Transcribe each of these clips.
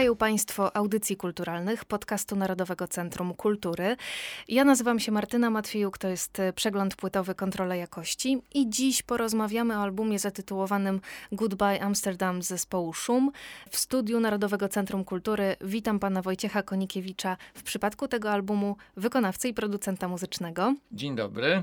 Słuchają Państwo audycji kulturalnych podcastu Narodowego Centrum Kultury. Ja nazywam się Martyna Matwiejuk, to jest e, przegląd płytowy Kontrola Jakości i dziś porozmawiamy o albumie zatytułowanym Goodbye Amsterdam zespołu Szum. W studiu Narodowego Centrum Kultury witam pana Wojciecha Konikiewicza, w przypadku tego albumu wykonawcy i producenta muzycznego. Dzień dobry.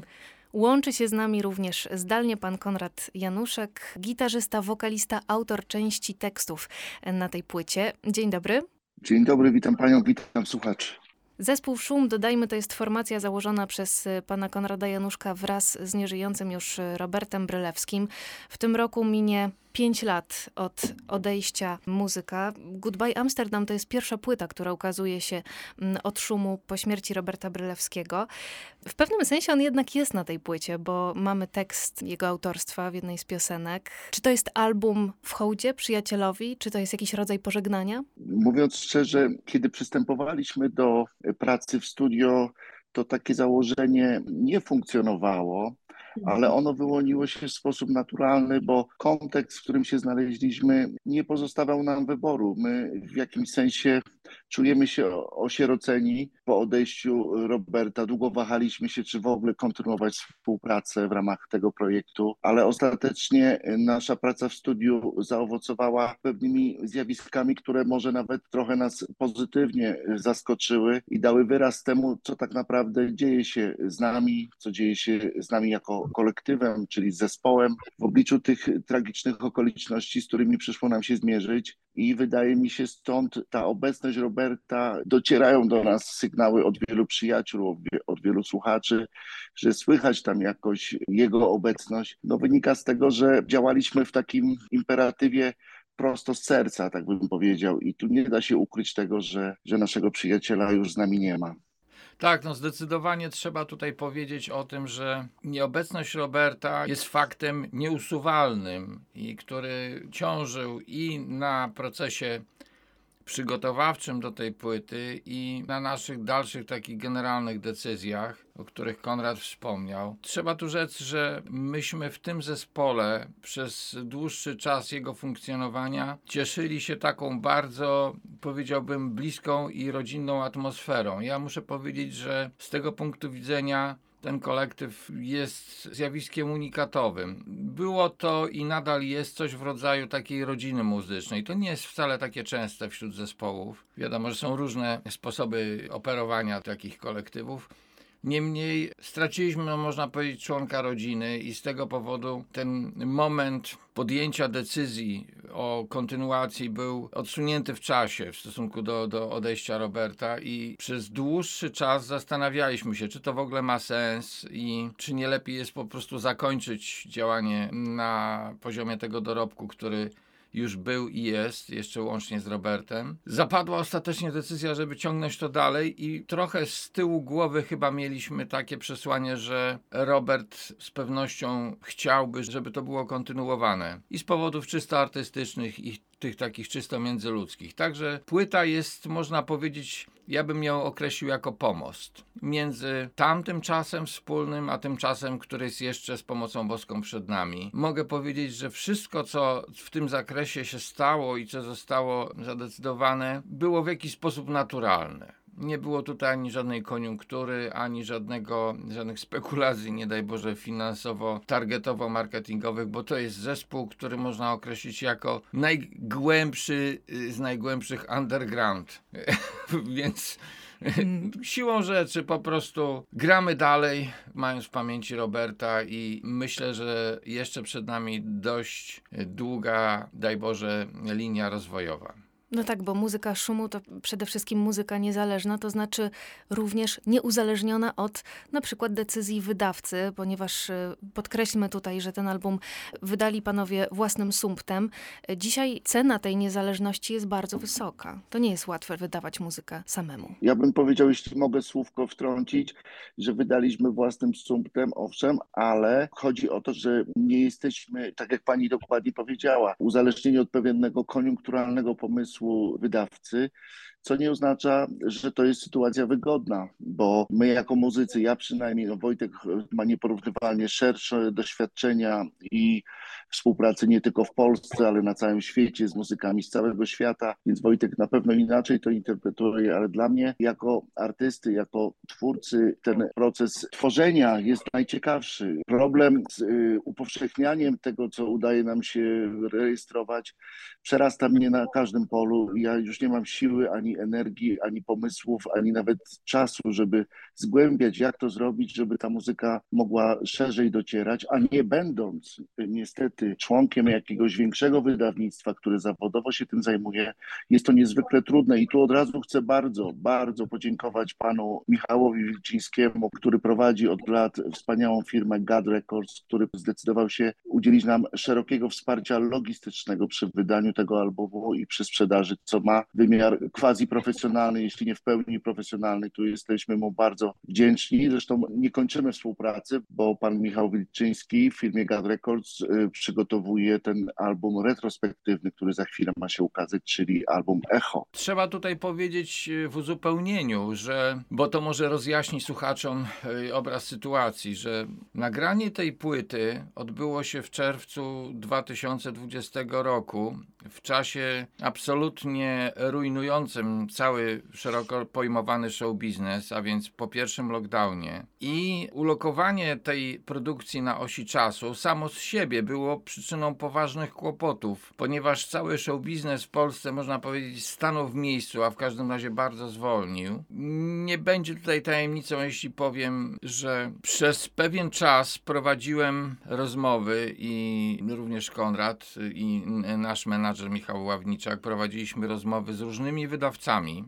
Łączy się z nami również zdalnie pan Konrad Januszek, gitarzysta, wokalista, autor części tekstów na tej płycie. Dzień dobry. Dzień dobry, witam panią, witam słuchaczy. Zespół Szum, dodajmy, to jest formacja założona przez pana Konrada Januszka wraz z nieżyjącym już Robertem Brylewskim. W tym roku minie pięć lat od odejścia muzyka. Goodbye Amsterdam to jest pierwsza płyta, która ukazuje się mm, od szumu po śmierci Roberta Brylewskiego. W pewnym sensie on jednak jest na tej płycie, bo mamy tekst jego autorstwa w jednej z piosenek. Czy to jest album w hołdzie przyjacielowi? Czy to jest jakiś rodzaj pożegnania? Mówiąc szczerze, kiedy przystępowaliśmy do pracy w studio, to takie założenie nie funkcjonowało, ale ono wyłoniło się w sposób naturalny, bo kontekst, w którym się znaleźliśmy, nie pozostawiał nam wyboru. My w jakimś sensie czujemy się osieroceni po odejściu Roberta. Długo wahaliśmy się, czy w ogóle kontynuować współpracę w ramach tego projektu, ale ostatecznie nasza praca w studiu zaowocowała pewnymi zjawiskami, które może nawet trochę nas pozytywnie zaskoczyły i dały wyraz temu, co tak naprawdę dzieje się z nami, co dzieje się z nami jako kolektywem, czyli zespołem w obliczu tych tragicznych okoliczności, z którymi przyszło nam się zmierzyć. I wydaje mi się stąd ta obecność Roberta, docierają do nas sygnały od wielu przyjaciół, od wielu słuchaczy, że słychać tam jakoś jego obecność. No wynika z tego, że działaliśmy w takim imperatywie prosto z serca, tak bym powiedział. I tu nie da się ukryć tego, że, że naszego przyjaciela już z nami nie ma. Tak, no zdecydowanie trzeba tutaj powiedzieć o tym, że nieobecność Roberta jest faktem nieusuwalnym i który ciążył i na procesie przygotowawczym do tej płyty i na naszych dalszych takich generalnych decyzjach, o których Konrad wspomniał. Trzeba tu rzec, że myśmy w tym zespole przez dłuższy czas jego funkcjonowania cieszyli się taką bardzo, powiedziałbym, bliską i rodzinną atmosferą. Ja muszę powiedzieć, że z tego punktu widzenia ten kolektyw jest zjawiskiem unikatowym. Było to i nadal jest coś w rodzaju takiej rodziny muzycznej. To nie jest wcale takie częste wśród zespołów. Wiadomo, że są różne sposoby operowania takich kolektywów. Niemniej straciliśmy, no, można powiedzieć, członka rodziny i z tego powodu ten moment podjęcia decyzji o kontynuacji był odsunięty w czasie w stosunku do, do odejścia Roberta i przez dłuższy czas zastanawialiśmy się, czy to w ogóle ma sens i czy nie lepiej jest po prostu zakończyć działanie na poziomie tego dorobku, który już był i jest, jeszcze łącznie z Robertem. Zapadła ostatecznie decyzja, żeby ciągnąć to dalej i trochę z tyłu głowy chyba mieliśmy takie przesłanie, że Robert z pewnością chciałby, żeby to było kontynuowane. I z powodów czysto artystycznych i tych takich czysto międzyludzkich. Także płyta jest, można powiedzieć, ja bym ją określił jako pomost między tamtym czasem wspólnym, a tym czasem, który jest jeszcze z pomocą boską przed nami. Mogę powiedzieć, że wszystko, co w tym zakresie się stało i co zostało zadecydowane, było w jakiś sposób naturalne. Nie było tutaj ani żadnej koniunktury, ani żadnego, żadnych spekulacji, nie daj Boże, finansowo-targetowo-marketingowych, bo to jest zespół, który można określić jako najgłębszy z najgłębszych underground. Więc Siłą rzeczy po prostu gramy dalej, mając w pamięci Roberta i myślę, że jeszcze przed nami dość długa, daj Boże, linia rozwojowa. No tak, bo muzyka szumu to przede wszystkim muzyka niezależna, to znaczy również nieuzależniona od na przykład decyzji wydawcy, ponieważ y, podkreślmy tutaj, że ten album wydali panowie własnym sumptem. Dzisiaj cena tej niezależności jest bardzo wysoka. To nie jest łatwe wydawać muzykę samemu. Ja bym powiedział, jeśli mogę słówko wtrącić, że wydaliśmy własnym sumptem, owszem, ale chodzi o to, że nie jesteśmy, tak jak pani dokładnie powiedziała, uzależnieni od pewnego koniunkturalnego pomysłu wydawcy, co nie oznacza, że to jest sytuacja wygodna, bo my jako muzycy, ja przynajmniej, no Wojtek ma nieporównywalnie szersze doświadczenia i współpracy nie tylko w Polsce, ale na całym świecie z muzykami z całego świata, więc Wojtek na pewno inaczej to interpretuje, ale dla mnie jako artysty, jako twórcy ten proces tworzenia jest najciekawszy. Problem z y, upowszechnianiem tego, co udaje nam się rejestrować, przerasta mnie na każdym polu. Ja już nie mam siły ani energii, ani pomysłów, ani nawet czasu, żeby zgłębiać, jak to zrobić, żeby ta muzyka mogła szerzej docierać, a nie będąc niestety członkiem jakiegoś większego wydawnictwa, które zawodowo się tym zajmuje, jest to niezwykle trudne. I tu od razu chcę bardzo, bardzo podziękować panu Michałowi Wilczyńskiemu, który prowadzi od lat wspaniałą firmę God Records, który zdecydował się udzielić nam szerokiego wsparcia logistycznego przy wydaniu tego albumu i przy sprzedaży, co ma wymiar quasi profesjonalny, jeśli nie w pełni profesjonalny. Tu jesteśmy mu bardzo wdzięczni. Zresztą nie kończymy współpracy, bo pan Michał Wilczyński w firmie God Records y, przygotowuje ten album retrospektywny, który za chwilę ma się ukazać, czyli album Echo. Trzeba tutaj powiedzieć y, w uzupełnieniu, że, bo to może rozjaśni słuchaczom y, obraz sytuacji, że nagranie tej płyty odbyło się w czerwcu 2020 roku, w czasie absolutnie rujnującym cały szeroko pojmowany show biznes, a więc po pierwszym lockdownie. I ulokowanie tej produkcji na osi czasu samo z siebie było przyczyną poważnych kłopotów, ponieważ cały show biznes w Polsce, można powiedzieć, stanął w miejscu, a w każdym razie bardzo zwolnił. Nie będzie tutaj tajemnicą, jeśli powiem, że przez pewien czas prowadziłem rozmowy i również Konrad i nasz menadżer Michał Ławniczak prowadziliśmy rozmowy z różnymi wydawcami,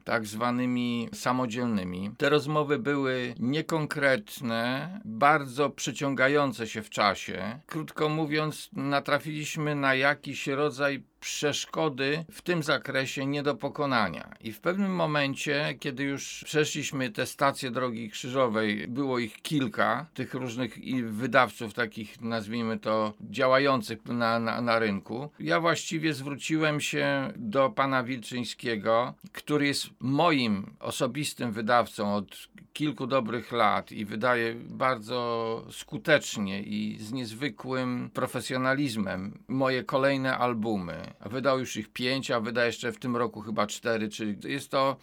tak zwanymi samodzielnymi. Te rozmowy były niekonkretne, bardzo przyciągające się w czasie. Krótko mówiąc, natrafiliśmy na jakiś rodzaj przeszkody w tym zakresie nie do pokonania. I w pewnym momencie, kiedy już przeszliśmy te stacje drogi krzyżowej, było ich kilka, tych różnych wydawców, takich nazwijmy to działających na, na, na rynku, ja właściwie zwróciłem się do pana Wilczyńskiego, który jest moim osobistym wydawcą od kilku dobrych lat i wydaje bardzo skutecznie i z niezwykłym profesjonalizmem moje kolejne albumy. Wydał już ich pięć, a wyda jeszcze w tym roku chyba cztery, czyli jest to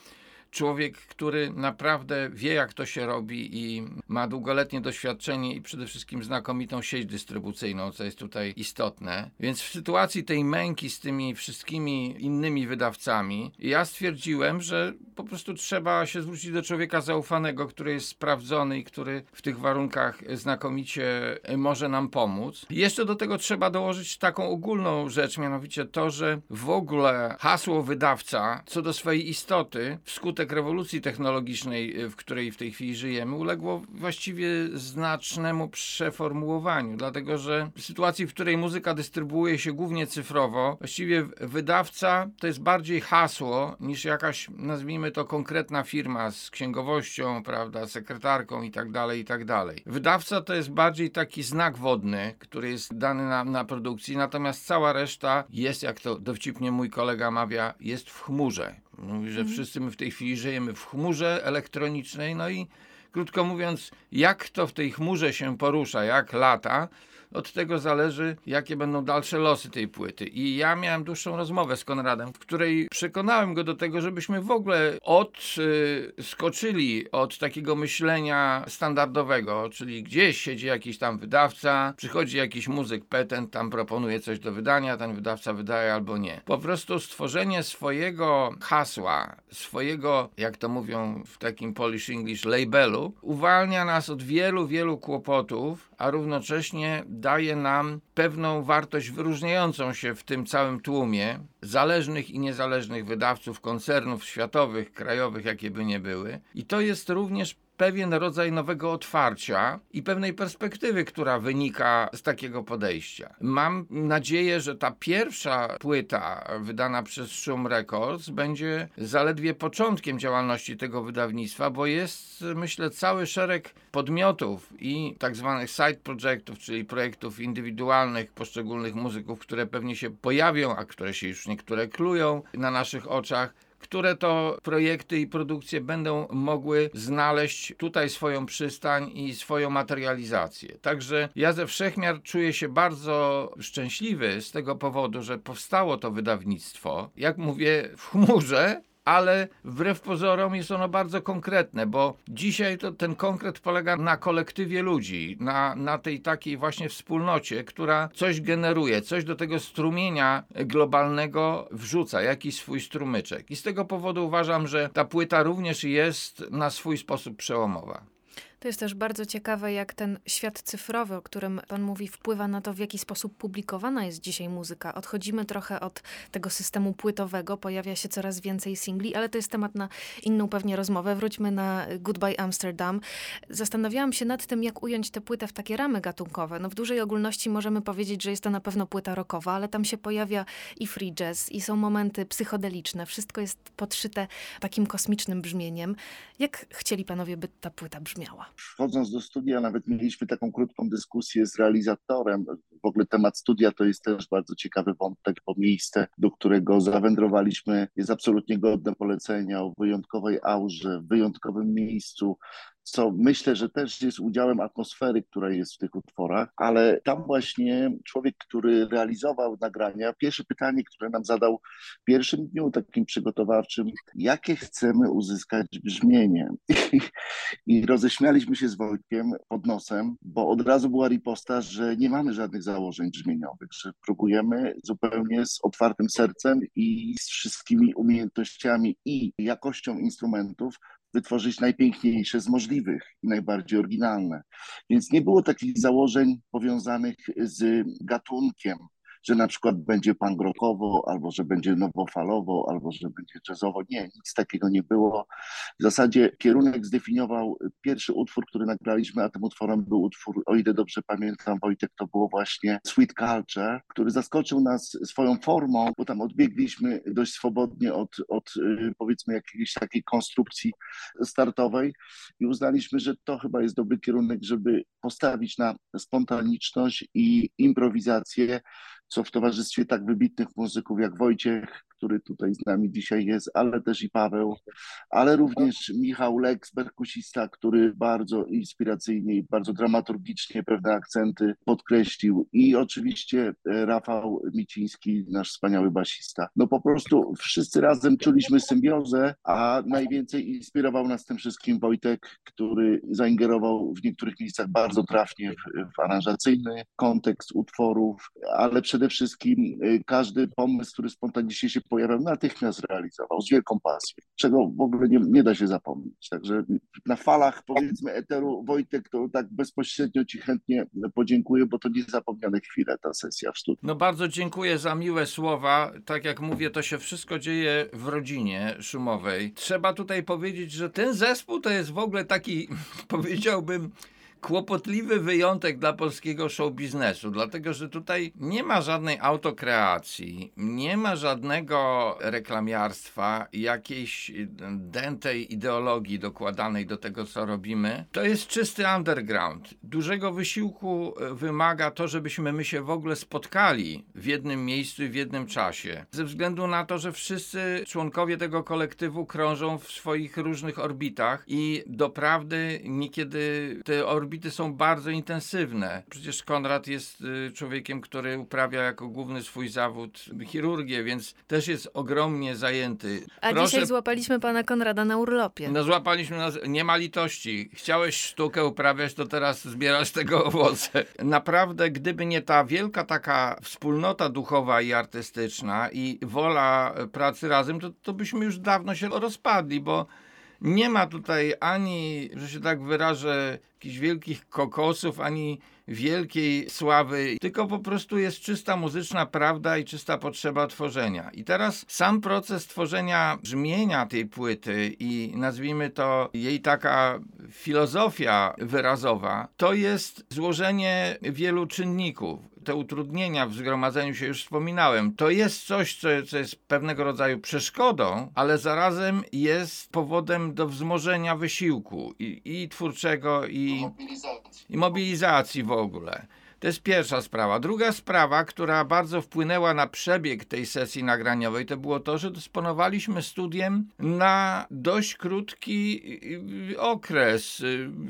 człowiek, który naprawdę wie, jak to się robi i ma długoletnie doświadczenie i przede wszystkim znakomitą sieć dystrybucyjną, co jest tutaj istotne. Więc w sytuacji tej męki z tymi wszystkimi innymi wydawcami, ja stwierdziłem, że po prostu trzeba się zwrócić do człowieka zaufanego, który jest sprawdzony i który w tych warunkach znakomicie może nam pomóc. Jeszcze do tego trzeba dołożyć taką ogólną rzecz, mianowicie to, że w ogóle hasło wydawca co do swojej istoty wskutek rewolucji technologicznej, y, w której w tej chwili żyjemy, uległo właściwie znacznemu przeformułowaniu, dlatego że w sytuacji, w której muzyka dystrybuuje się głównie cyfrowo, właściwie wydawca to jest bardziej hasło niż jakaś, nazwijmy to, konkretna firma z księgowością, prawda, sekretarką i tak dalej, i tak dalej. Wydawca to jest bardziej taki znak wodny, który jest dany na, na produkcji, natomiast cała reszta jest, jak to dowcipnie mój kolega mawia, jest w chmurze. Mówi, że mhm. wszyscy my w tej chwili żyjemy w chmurze elektronicznej, no i krótko mówiąc, jak to w tej chmurze się porusza, jak lata, od tego zależy, jakie będą dalsze losy tej płyty. I ja miałem dłuższą rozmowę z Konradem, w której przekonałem go do tego, żebyśmy w ogóle odskoczyli od takiego myślenia standardowego, czyli gdzieś siedzi jakiś tam wydawca, przychodzi jakiś muzyk petent, tam proponuje coś do wydania, ten wydawca wydaje albo nie. Po prostu stworzenie swojego hasła, swojego, jak to mówią w takim Polish English, labelu, uwalnia nas od wielu, wielu kłopotów, a równocześnie daje nam pewną wartość wyróżniającą się w tym całym tłumie zależnych i niezależnych wydawców, koncernów światowych, krajowych, jakie by nie były. I to jest również pewien rodzaj nowego otwarcia i pewnej perspektywy, która wynika z takiego podejścia. Mam nadzieję, że ta pierwsza płyta wydana przez Szum Records będzie zaledwie początkiem działalności tego wydawnictwa, bo jest, myślę, cały szereg podmiotów i tak zwanych side projectów, czyli projektów indywidualnych poszczególnych muzyków, które pewnie się pojawią, a które się już niektóre klują na naszych oczach które to projekty i produkcje będą mogły znaleźć tutaj swoją przystań i swoją materializację. Także ja ze wszechmiar czuję się bardzo szczęśliwy z tego powodu, że powstało to wydawnictwo, jak mówię, w chmurze, ale wbrew pozorom jest ono bardzo konkretne, bo dzisiaj to ten konkret polega na kolektywie ludzi, na, na tej takiej właśnie wspólnocie, która coś generuje, coś do tego strumienia globalnego wrzuca, jakiś swój strumyczek. I z tego powodu uważam, że ta płyta również jest na swój sposób przełomowa. To jest też bardzo ciekawe, jak ten świat cyfrowy, o którym Pan mówi, wpływa na to, w jaki sposób publikowana jest dzisiaj muzyka. Odchodzimy trochę od tego systemu płytowego, pojawia się coraz więcej singli, ale to jest temat na inną pewnie rozmowę. Wróćmy na Goodbye Amsterdam. Zastanawiałam się nad tym, jak ująć tę płytę w takie ramy gatunkowe. No w dużej ogólności możemy powiedzieć, że jest to na pewno płyta rockowa, ale tam się pojawia i free jazz, i są momenty psychodeliczne. Wszystko jest podszyte takim kosmicznym brzmieniem. Jak chcieli panowie, by ta płyta brzmiała? Wchodząc do studia, nawet mieliśmy taką krótką dyskusję z realizatorem. W ogóle temat studia to jest też bardzo ciekawy wątek, bo miejsce, do którego zawędrowaliśmy, jest absolutnie godne polecenia o wyjątkowej aurze, w wyjątkowym miejscu, co myślę, że też jest udziałem atmosfery, która jest w tych utworach, ale tam właśnie człowiek, który realizował nagrania, pierwsze pytanie, które nam zadał w pierwszym dniu takim przygotowawczym, jakie chcemy uzyskać brzmienie. I, i roześmialiśmy się z Wojtkiem pod nosem, bo od razu była riposta, że nie mamy żadnych założeń brzmieniowych, że próbujemy zupełnie z otwartym sercem i z wszystkimi umiejętnościami i jakością instrumentów wytworzyć najpiękniejsze z możliwych i najbardziej oryginalne. Więc nie było takich założeń powiązanych z gatunkiem, że na przykład będzie punk rockowo, albo że będzie nowofalowo, albo że będzie jazzowo. Nie, nic takiego nie było. W zasadzie kierunek zdefiniował pierwszy utwór, który nagraliśmy, a tym utworem był utwór, o ile dobrze pamiętam, Wojtek, to było właśnie Sweet Culture, który zaskoczył nas swoją formą, bo tam odbiegliśmy dość swobodnie od, od y, powiedzmy jakiejś takiej konstrukcji startowej i uznaliśmy, że to chyba jest dobry kierunek, żeby postawić na spontaniczność i improwizację, co w towarzystwie tak wybitnych muzyków jak Wojciech, który tutaj z nami dzisiaj jest, ale też i Paweł, ale również Michał Lex, perkusista, który bardzo inspiracyjnie i bardzo dramaturgicznie pewne akcenty podkreślił i oczywiście e, Rafał Miciński, nasz wspaniały basista. No po prostu wszyscy razem czuliśmy symbiozę, a najwięcej inspirował nas tym wszystkim Wojtek, który zaingerował w niektórych miejscach bardzo trafnie w, w aranżacyjny kontekst utworów, ale przede wszystkim e, każdy pomysł, który spontanicznie się pojawiał, natychmiast realizował z wielką pasją, czego w ogóle nie, nie da się zapomnieć. Także na falach powiedzmy eteru Wojtek, to tak bezpośrednio Ci chętnie podziękuję, bo to niezapomniane chwile ta sesja w studiu. No bardzo dziękuję za miłe słowa. Tak jak mówię, to się wszystko dzieje w rodzinie szumowej. Trzeba tutaj powiedzieć, że ten zespół to jest w ogóle taki, powiedziałbym, kłopotliwy wyjątek dla polskiego show biznesu, dlatego że tutaj nie ma żadnej autokreacji, nie ma żadnego reklamiarstwa, jakiejś dętej ideologii dokładanej do tego, co robimy. To jest czysty underground. Dużego wysiłku e, wymaga to, żebyśmy my się w ogóle spotkali w jednym miejscu i w jednym czasie. Ze względu na to, że wszyscy członkowie tego kolektywu krążą w swoich różnych orbitach i doprawdy niekiedy te orbity orbity są bardzo intensywne. Przecież Konrad jest y, człowiekiem, który uprawia jako główny swój zawód chirurgię, więc też jest ogromnie zajęty. A dzisiaj złapaliśmy pana Konrada na urlopie. No złapaliśmy, nas, nie ma litości. Chciałeś sztukę uprawiać, to teraz zbierasz tego owoce. Naprawdę, gdyby nie ta wielka taka wspólnota duchowa i artystyczna i wola pracy razem, to, to byśmy już dawno się rozpadli, bo nie ma tutaj ani, że się tak wyrażę, jakichś wielkich kokosów, ani wielkiej sławy, tylko po prostu jest czysta muzyczna prawda i czysta potrzeba tworzenia. I teraz sam proces tworzenia brzmienia tej płyty i nazwijmy to jej taka filozofia wyrazowa, to jest złożenie wielu czynników te utrudnienia w zgromadzeniu się już wspominałem. To jest coś, co, co jest pewnego rodzaju przeszkodą, ale zarazem jest powodem do wzmożenia wysiłku i, i twórczego, i i mobilizacji w ogóle. To jest pierwsza sprawa. Druga sprawa, która bardzo wpłynęła na przebieg tej sesji nagraniowej, to było to, że dysponowaliśmy studiem na dość krótki y, okres.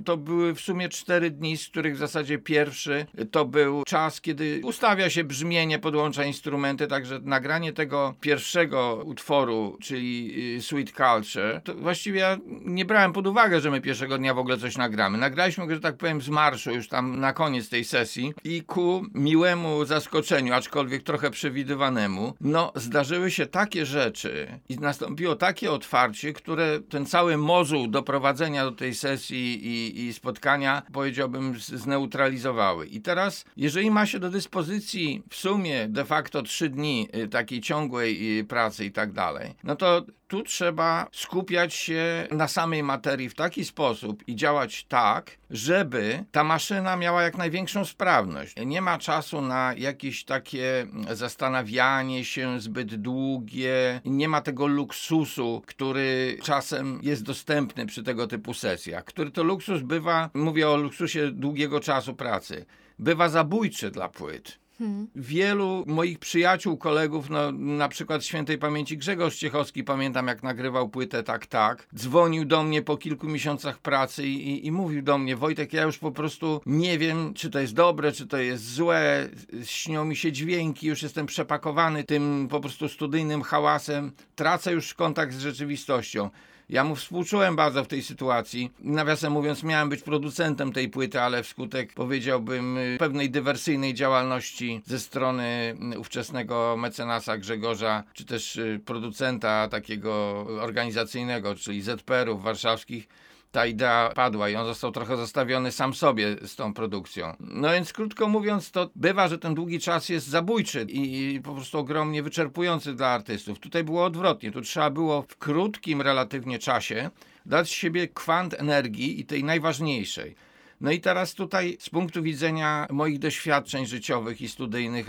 To były w sumie cztery dni, z których w zasadzie pierwszy to był czas, kiedy ustawia się brzmienie, podłącza instrumenty, także nagranie tego pierwszego utworu, czyli y, Sweet Culture, to właściwie ja nie brałem pod uwagę, że my pierwszego dnia w ogóle coś nagramy. Nagraliśmy go, że tak powiem, z marszu już tam na koniec tej sesji i ku miłemu zaskoczeniu, aczkolwiek trochę przewidywanemu, no zdarzyły się takie rzeczy i nastąpiło takie otwarcie, które ten cały mozuł doprowadzenia do tej sesji i, i spotkania, powiedziałbym, zneutralizowały. I teraz, jeżeli ma się do dyspozycji w sumie de facto trzy dni y, takiej ciągłej y, pracy i tak dalej, no to tu trzeba skupiać się na samej materii w taki sposób i działać tak, żeby ta maszyna miała jak największą sprawność. Nie ma czasu na jakieś takie zastanawianie się zbyt długie, nie ma tego luksusu, który czasem jest dostępny przy tego typu sesjach, który to luksus bywa, mówię o luksusie długiego czasu pracy, bywa zabójczy dla płyt. Hmm. Wielu moich przyjaciół, kolegów, no, na przykład świętej pamięci Grzegorz Ciechowski, pamiętam jak nagrywał płytę Tak Tak, dzwonił do mnie po kilku miesiącach pracy i, i, mówił do mnie, Wojtek, ja już po prostu nie wiem, czy to jest dobre, czy to jest złe, śnią mi się dźwięki, już jestem przepakowany tym po prostu studyjnym hałasem, tracę już kontakt z rzeczywistością. Ja mu współczułem bardzo w tej sytuacji. Nawiasem mówiąc, miałem być producentem tej płyty, ale wskutek, powiedziałbym, pewnej dywersyjnej działalności ze strony ówczesnego mecenasa Grzegorza, czy też y, producenta takiego organizacyjnego, czyli ZPR-ów warszawskich, ta idea padła i on został trochę zostawiony sam sobie z tą produkcją. No więc krótko mówiąc, to bywa, że ten długi czas jest zabójczy i po prostu ogromnie wyczerpujący dla artystów. Tutaj było odwrotnie, tu trzeba było w krótkim relatywnie czasie dać siebie kwant energii i tej najważniejszej no i teraz tutaj z punktu widzenia moich doświadczeń życiowych i studyjnych,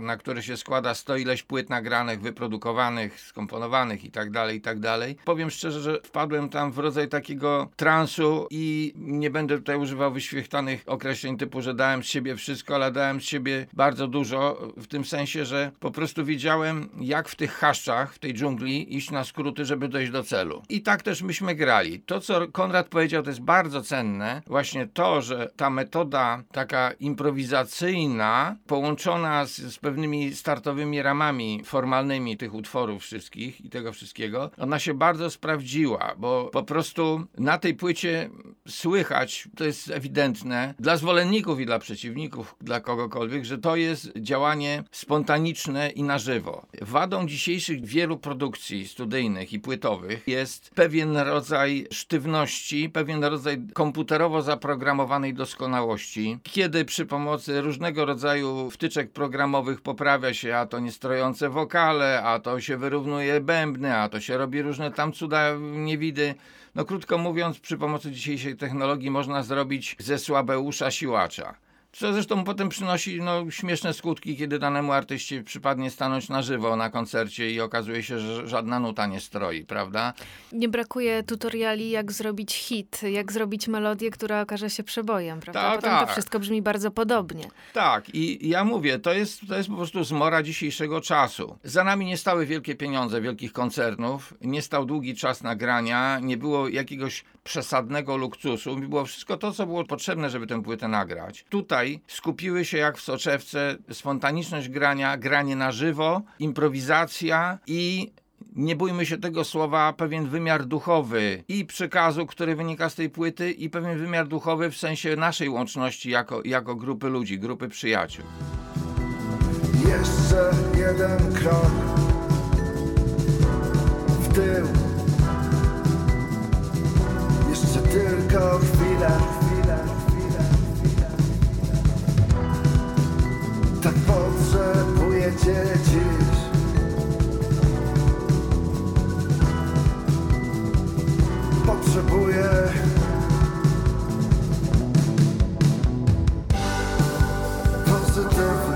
na które się składa sto ileś płyt nagranych, wyprodukowanych, skomponowanych i tak dalej, i tak dalej, powiem szczerze, że wpadłem tam w rodzaj takiego transu i nie będę tutaj używał wyświechtanych określeń typu, że dałem z siebie wszystko, ale dałem z siebie bardzo dużo, w tym sensie, że po prostu wiedziałem, jak w tych chaszczach, w tej dżungli iść na skróty, żeby dojść do celu. I tak też myśmy grali. To, co Konrad powiedział, to jest bardzo cenne, właśnie to, że ta metoda taka improwizacyjna, połączona z, z pewnymi startowymi ramami formalnymi tych utworów wszystkich i tego wszystkiego, ona się bardzo sprawdziła, bo po prostu na tej płycie słychać, to jest ewidentne, dla zwolenników i dla przeciwników, dla kogokolwiek, że to jest działanie spontaniczne i na żywo. Wadą dzisiejszych wielu produkcji studyjnych i płytowych jest pewien rodzaj sztywności, pewien rodzaj komputerowo zaprogramowanej programowanej doskonałości, kiedy przy pomocy różnego rodzaju wtyczek programowych poprawia się, a to niestrojące wokale, a to się wyrównuje bębny, a to się robi różne tam cuda niewidy. No krótko mówiąc, przy pomocy dzisiejszej technologii można zrobić ze słabeusza siłacza. Co zresztą potem przynosi no, śmieszne skutki, kiedy danemu artyście przypadnie stanąć na żywo na koncercie i okazuje się, że żadna nuta nie stroi, prawda? Nie brakuje tutoriali, jak zrobić hit, jak zrobić melodię, która okaże się przebojem, prawda? Ta, potem tak. to wszystko brzmi bardzo podobnie. Tak, i ja mówię, to jest, to jest po prostu zmora dzisiejszego czasu. Za nami nie stały wielkie pieniądze wielkich koncernów, nie stał długi czas nagrania, nie było jakiegoś przesadnego luksusu. Było wszystko to, co było potrzebne, żeby tę płytę nagrać. Tutaj skupiły się jak w soczewce spontaniczność grania, granie na żywo, improwizacja i nie bójmy się tego słowa, pewien wymiar duchowy i przekazu, który wynika z tej płyty, i pewien wymiar duchowy w sensie naszej łączności jako, jako grupy ludzi, grupy przyjaciół. Jeszcze jeden krok w tył. Tylko chwilę. Tak potrzebuję cię dziś. Potrzebuję pozytywna,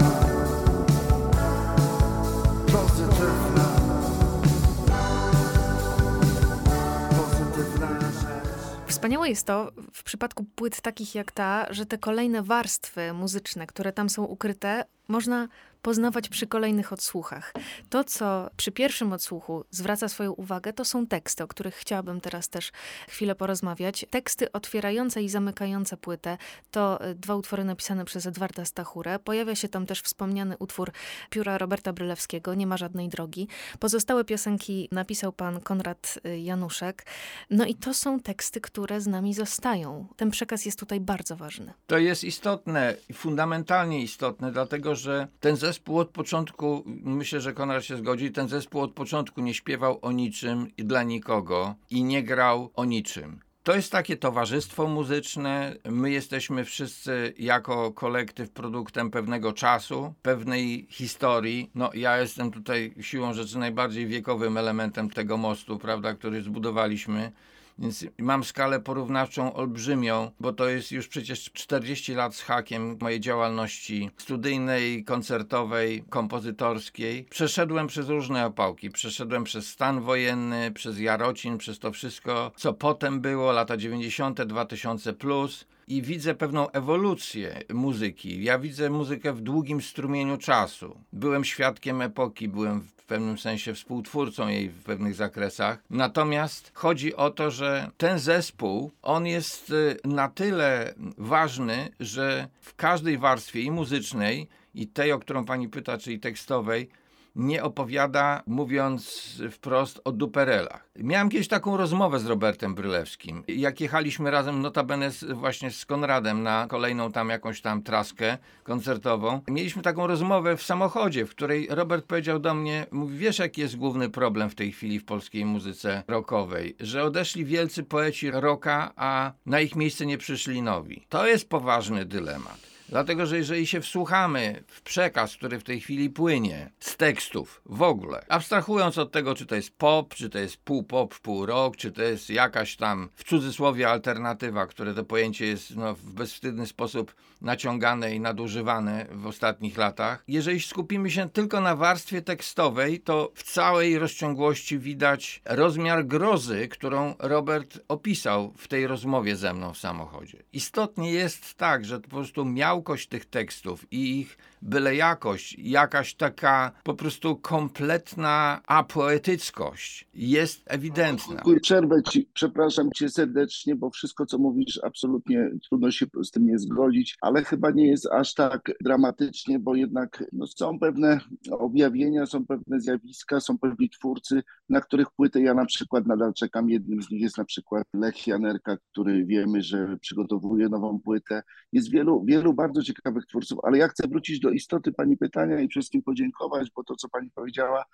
Wspaniałe jest to w przypadku płyt takich jak ta, że te kolejne warstwy muzyczne, które tam są ukryte, można poznawać przy kolejnych odsłuchach. To, co przy pierwszym odsłuchu zwraca swoją uwagę, to są teksty, o których chciałabym teraz też chwilę porozmawiać. Teksty otwierające i zamykające płytę to y, dwa utwory napisane przez Edwarda Stachurę. Pojawia się tam też wspomniany utwór pióra Roberta Brylewskiego, Nie ma żadnej drogi. Pozostałe piosenki napisał pan Konrad y, Januszek. No i to są teksty, które z nami zostają. Ten przekaz jest tutaj bardzo ważny. To jest istotne fundamentalnie istotne, dlatego że ten zespół od początku, myślę, że Konrad się zgodzi, ten zespół od początku nie śpiewał o niczym i dla nikogo i nie grał o niczym. To jest takie towarzystwo muzyczne. My jesteśmy wszyscy jako kolektyw produktem pewnego czasu, pewnej historii. No, ja jestem tutaj siłą rzeczy najbardziej wiekowym elementem tego mostu, prawda, który zbudowaliśmy. Więc mam skalę porównawczą olbrzymią, bo to jest już przecież 40 lat z hakiem mojej działalności studyjnej, koncertowej, kompozytorskiej. Przeszedłem przez różne opałki. Przeszedłem przez stan wojenny, przez Jarocin, przez to wszystko, co potem było, lata 90., 2000 plus i widzę pewną ewolucję muzyki. Ja widzę muzykę w długim strumieniu czasu. Byłem świadkiem epoki, byłem pewnym sensie współtwórcą jej w pewnych zakresach. Natomiast chodzi o to, że ten zespół, on jest y, na tyle ważny, że w każdej warstwie i muzycznej, i tej, o którą pani pyta, czyli tekstowej, nie opowiada, mówiąc wprost, o duperelach. Miałem kiedyś taką rozmowę z Robertem Brylewskim. Jak jechaliśmy razem, notabene z, właśnie z Konradem na kolejną tam jakąś tam traskę koncertową, mieliśmy taką rozmowę w samochodzie, w której Robert powiedział do mnie, mówi, wiesz jaki jest główny problem w tej chwili w polskiej muzyce rockowej? Że odeszli wielcy poeci rocka, a na ich miejsce nie przyszli nowi. To jest poważny dylemat. Dlatego, że jeżeli się wsłuchamy w przekaz, który w tej chwili płynie z tekstów w ogóle, abstrahując od tego, czy to jest pop, czy to jest pół pop, pół rock, czy to jest jakaś tam w cudzysłowie alternatywa, które to pojęcie jest no, w bezwstydny sposób naciągane i nadużywane w ostatnich latach. Jeżeli skupimy się tylko na warstwie tekstowej, to w całej rozciągłości widać rozmiar grozy, którą Robert opisał w tej rozmowie ze mną w samochodzie. Istotnie jest tak, że po prostu miałkość tych tekstów i ich byle jakość, jakaś taka po prostu kompletna apoetyckość jest ewidentna. Przerwę ci, przepraszam cię serdecznie, bo wszystko, co mówisz, absolutnie trudno się z tym nie zgodzić, ale chyba nie jest aż tak dramatycznie, bo jednak no, są pewne objawienia, są pewne zjawiska, są pewni twórcy, na których płytę ja na przykład nadal czekam. Jednym z nich jest na przykład Lech Janerka, który wiemy, że przygotowuje nową płytę. Jest wielu, wielu bardzo ciekawych twórców, ale ja chcę wrócić do istoty Pani pytania i wszystkim podziękować, bo to, co Pani powiedziała,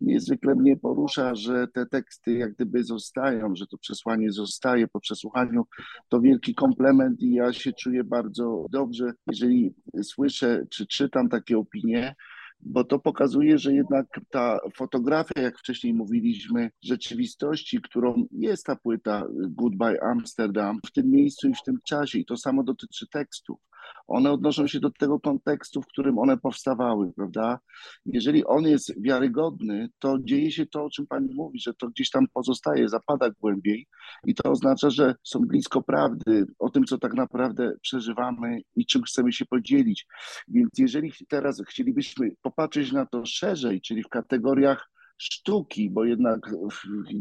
niezwykle mnie porusza, że te teksty jak gdyby zostają, że to przesłanie zostaje po przesłuchaniu. To wielki komplement i ja się czuję bardzo dobrze, jeżeli słyszę czy czytam takie opinie, bo to pokazuje, że jednak ta fotografia, jak wcześniej mówiliśmy, rzeczywistości, którą jest ta płyta Goodbye Amsterdam, w tym miejscu i w tym czasie, i to samo dotyczy tekstów. One odnoszą się do tego kontekstu, w którym one powstawały, prawda? Jeżeli on jest wiarygodny, to dzieje się to, o czym Pani mówi, że to gdzieś tam pozostaje, zapada głębiej i to oznacza, że są blisko prawdy, o tym, co tak naprawdę przeżywamy i czym chcemy się podzielić. Więc jeżeli teraz chcielibyśmy popatrzeć na to szerzej, czyli w kategoriach sztuki, bo jednak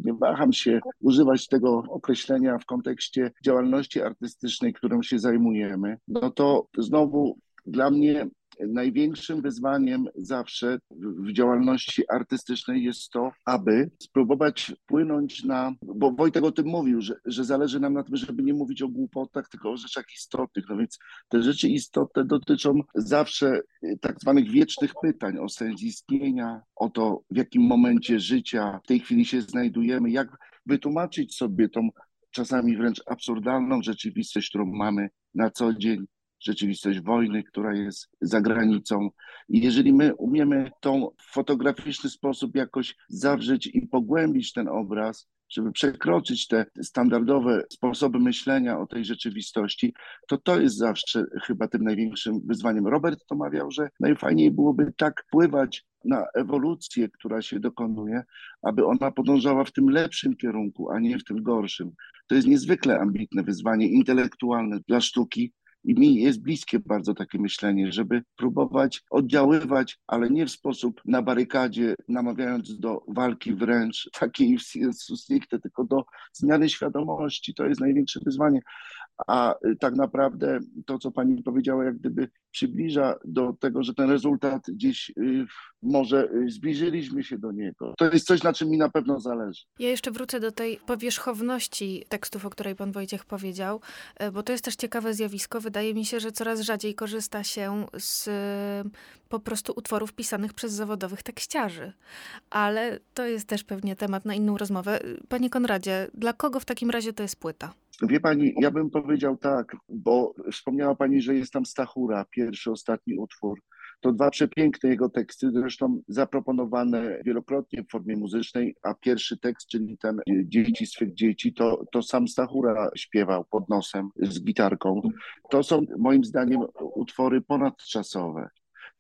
nie waham się używać tego określenia w kontekście działalności artystycznej, którą się zajmujemy, no to znowu dla mnie największym wyzwaniem zawsze w działalności artystycznej jest to, aby spróbować wpłynąć na, bo Wojtek o tym mówił, że, że zależy nam na tym, żeby nie mówić o głupotach, tylko o rzeczach istotnych. No więc te rzeczy istotne dotyczą zawsze tak zwanych wiecznych pytań o sens istnienia, o to, w jakim momencie życia w tej chwili się znajdujemy, jak wytłumaczyć sobie tą czasami wręcz absurdalną rzeczywistość, którą mamy na co dzień, rzeczywistość wojny, która jest za granicą. I jeżeli my umiemy tą w fotograficzny sposób jakoś zawrzeć i pogłębić ten obraz, żeby przekroczyć te standardowe sposoby myślenia o tej rzeczywistości, to to jest zawsze chyba tym największym wyzwaniem. Robert to mawiał, że najfajniej byłoby tak wpływać na ewolucję, która się dokonuje, aby ona podążała w tym lepszym kierunku, a nie w tym gorszym. To jest niezwykle ambitne wyzwanie intelektualne dla sztuki, i mi jest bliskie bardzo takie myślenie, żeby próbować oddziaływać, ale nie w sposób na barykadzie, namawiając do walki wręcz takiej stricte, tylko do zmiany świadomości. To jest największe wyzwanie. A y, tak naprawdę to, co pani powiedziała, jak gdyby przybliża do tego, że ten rezultat gdzieś y, może y, zbliżyliśmy się do niego. To jest coś, na czym mi na pewno zależy. Ja jeszcze wrócę do tej powierzchowności tekstów, o której pan Wojciech powiedział, bo to jest też ciekawe zjawisko. Wydaje mi się, że coraz rzadziej korzysta się z po prostu utworów pisanych przez zawodowych tekściarzy. Ale to jest też pewnie temat na inną rozmowę. Panie Konradzie, dla kogo w takim razie to jest płyta? Wie pani, ja bym powiedział tak, bo wspomniała pani, że jest tam Stachura, pierwszy, ostatni utwór. To dwa przepiękne jego teksty, zresztą zaproponowane wielokrotnie w formie muzycznej, a pierwszy tekst, czyli ten Dzieci swych dzieci, to, to sam Stachura śpiewał pod nosem z gitarką. To są moim zdaniem utwory ponadczasowe.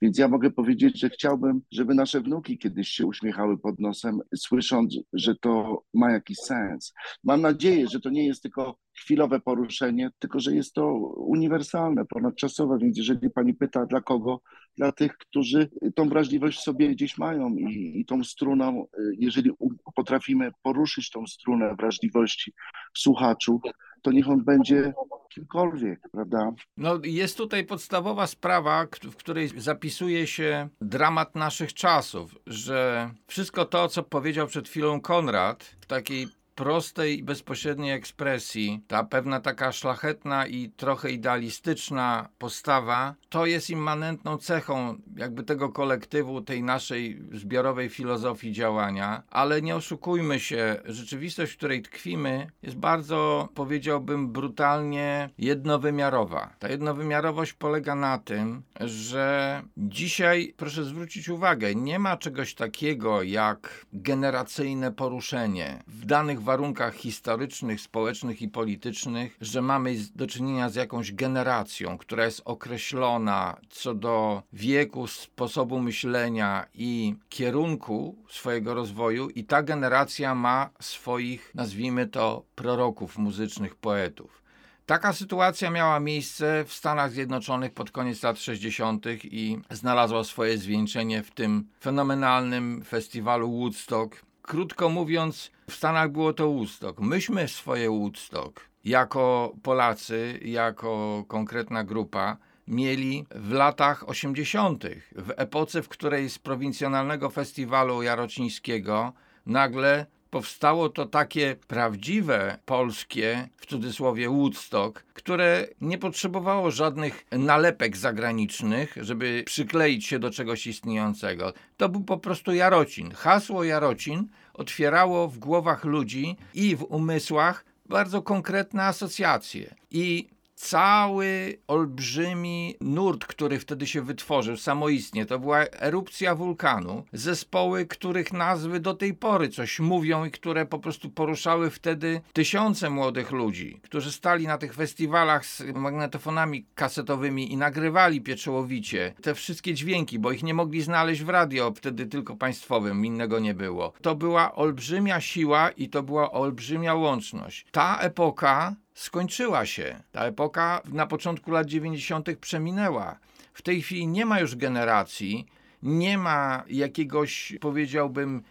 Więc ja mogę powiedzieć, że chciałbym, żeby nasze wnuki kiedyś się uśmiechały pod nosem, słysząc, że to ma jakiś sens. Mam nadzieję, że to nie jest tylko chwilowe poruszenie, tylko że jest to uniwersalne, ponadczasowe. Więc jeżeli pani pyta, dla kogo, dla tych, którzy tą wrażliwość sobie gdzieś mają i, i tą struną, jeżeli potrafimy poruszyć tą strunę wrażliwości w słuchaczu, to niech on będzie kimkolwiek, prawda? No jest tutaj podstawowa sprawa, w której zapisuje się dramat naszych czasów, że wszystko to, co powiedział przed chwilą Konrad, w takiej prostej i bezpośredniej ekspresji, ta pewna taka szlachetna i trochę idealistyczna postawa, to jest immanentną cechą jakby tego kolektywu, tej naszej zbiorowej filozofii działania, ale nie oszukujmy się, rzeczywistość, w której tkwimy, jest bardzo, powiedziałbym, brutalnie jednowymiarowa. Ta jednowymiarowość polega na tym, że dzisiaj, proszę zwrócić uwagę, nie ma czegoś takiego jak generacyjne poruszenie w danych warunkach historycznych, społecznych i politycznych, że mamy do czynienia z jakąś generacją, która jest określona co do wieku, sposobu myślenia i kierunku swojego rozwoju, i ta generacja ma swoich, nazwijmy to, proroków muzycznych, poetów. Taka sytuacja miała miejsce w Stanach Zjednoczonych pod koniec lat 60. i znalazła swoje zwieńczenie w tym fenomenalnym festiwalu Woodstock, Krótko mówiąc, w Stanach było to Woodstock. Myśmy swoje Woodstock jako Polacy, jako konkretna grupa, mieli w latach 80., w epoce, w której z prowincjonalnego festiwalu jarocińskiego nagle powstało to takie prawdziwe polskie, w cudzysłowie Woodstock, które nie potrzebowało żadnych nalepek zagranicznych, żeby przykleić się do czegoś istniejącego. To był po prostu Jarocin. Hasło Jarocin otwierało w głowach ludzi i w umysłach bardzo konkretne asocjacje. I cały olbrzymi nurt, który wtedy się wytworzył samoistnie. To była erupcja wulkanu. Zespoły, których nazwy do tej pory coś mówią i które po prostu poruszały wtedy tysiące młodych ludzi, którzy stali na tych festiwalach z magnetofonami kasetowymi i nagrywali pieczołowicie te wszystkie dźwięki, bo ich nie mogli znaleźć w radio, wtedy tylko państwowym, innego nie było. To była olbrzymia siła i to była olbrzymia łączność. Ta epoka skończyła się. Ta epoka na początku lat 90. przeminęła. W tej chwili nie ma już generacji, nie ma jakiegoś, powiedziałbym,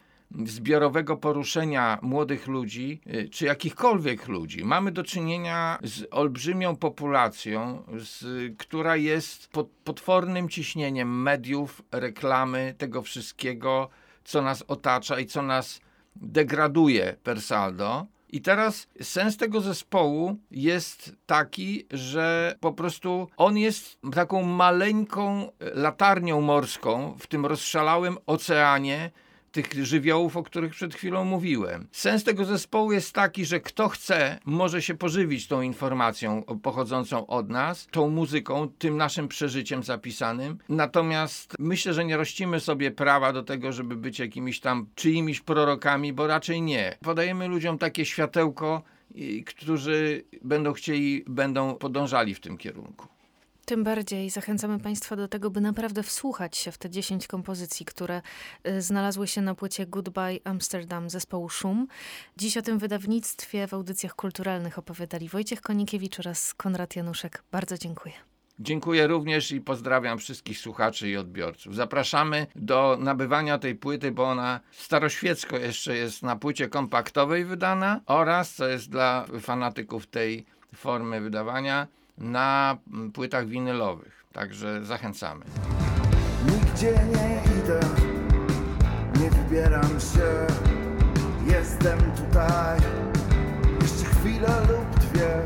zbiorowego poruszenia młodych ludzi, y, czy jakichkolwiek ludzi. Mamy do czynienia z olbrzymią populacją, z, która jest pod potwornym ciśnieniem mediów, reklamy, tego wszystkiego, co nas otacza i co nas degraduje per saldo. I teraz sens tego zespołu jest taki, że po prostu on jest taką maleńką latarnią morską w tym rozszalałym oceanie tych żywiołów, o których przed chwilą mówiłem. Sens tego zespołu jest taki, że kto chce, może się pożywić tą informacją pochodzącą od nas, tą muzyką, tym naszym przeżyciem zapisanym. Natomiast myślę, że nie rościmy sobie prawa do tego, żeby być jakimiś tam czyimiś prorokami, bo raczej nie. Podajemy ludziom takie światełko, którzy będą chcieli, będą podążali w tym kierunku. Tym bardziej zachęcamy Państwa do tego, by naprawdę wsłuchać się w te 10 kompozycji, które y, znalazły się na płycie Goodbye Amsterdam zespołu Szum. Dziś o tym wydawnictwie w audycjach kulturalnych opowiadali Wojciech Konikiewicz oraz Konrad Januszek. Bardzo dziękuję. Dziękuję również i pozdrawiam wszystkich słuchaczy i odbiorców. Zapraszamy do nabywania tej płyty, bo ona staroświecko jeszcze jest na płycie kompaktowej wydana oraz, co jest dla fanatyków tej formy wydawania, na płytach winylowych. Także zachęcamy. Nigdzie nie idę, nie wybieram się. Jestem tutaj jeszcze chwilę lub dwie,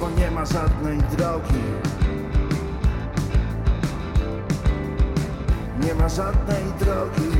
bo nie ma żadnej drogi. Nie ma żadnej drogi.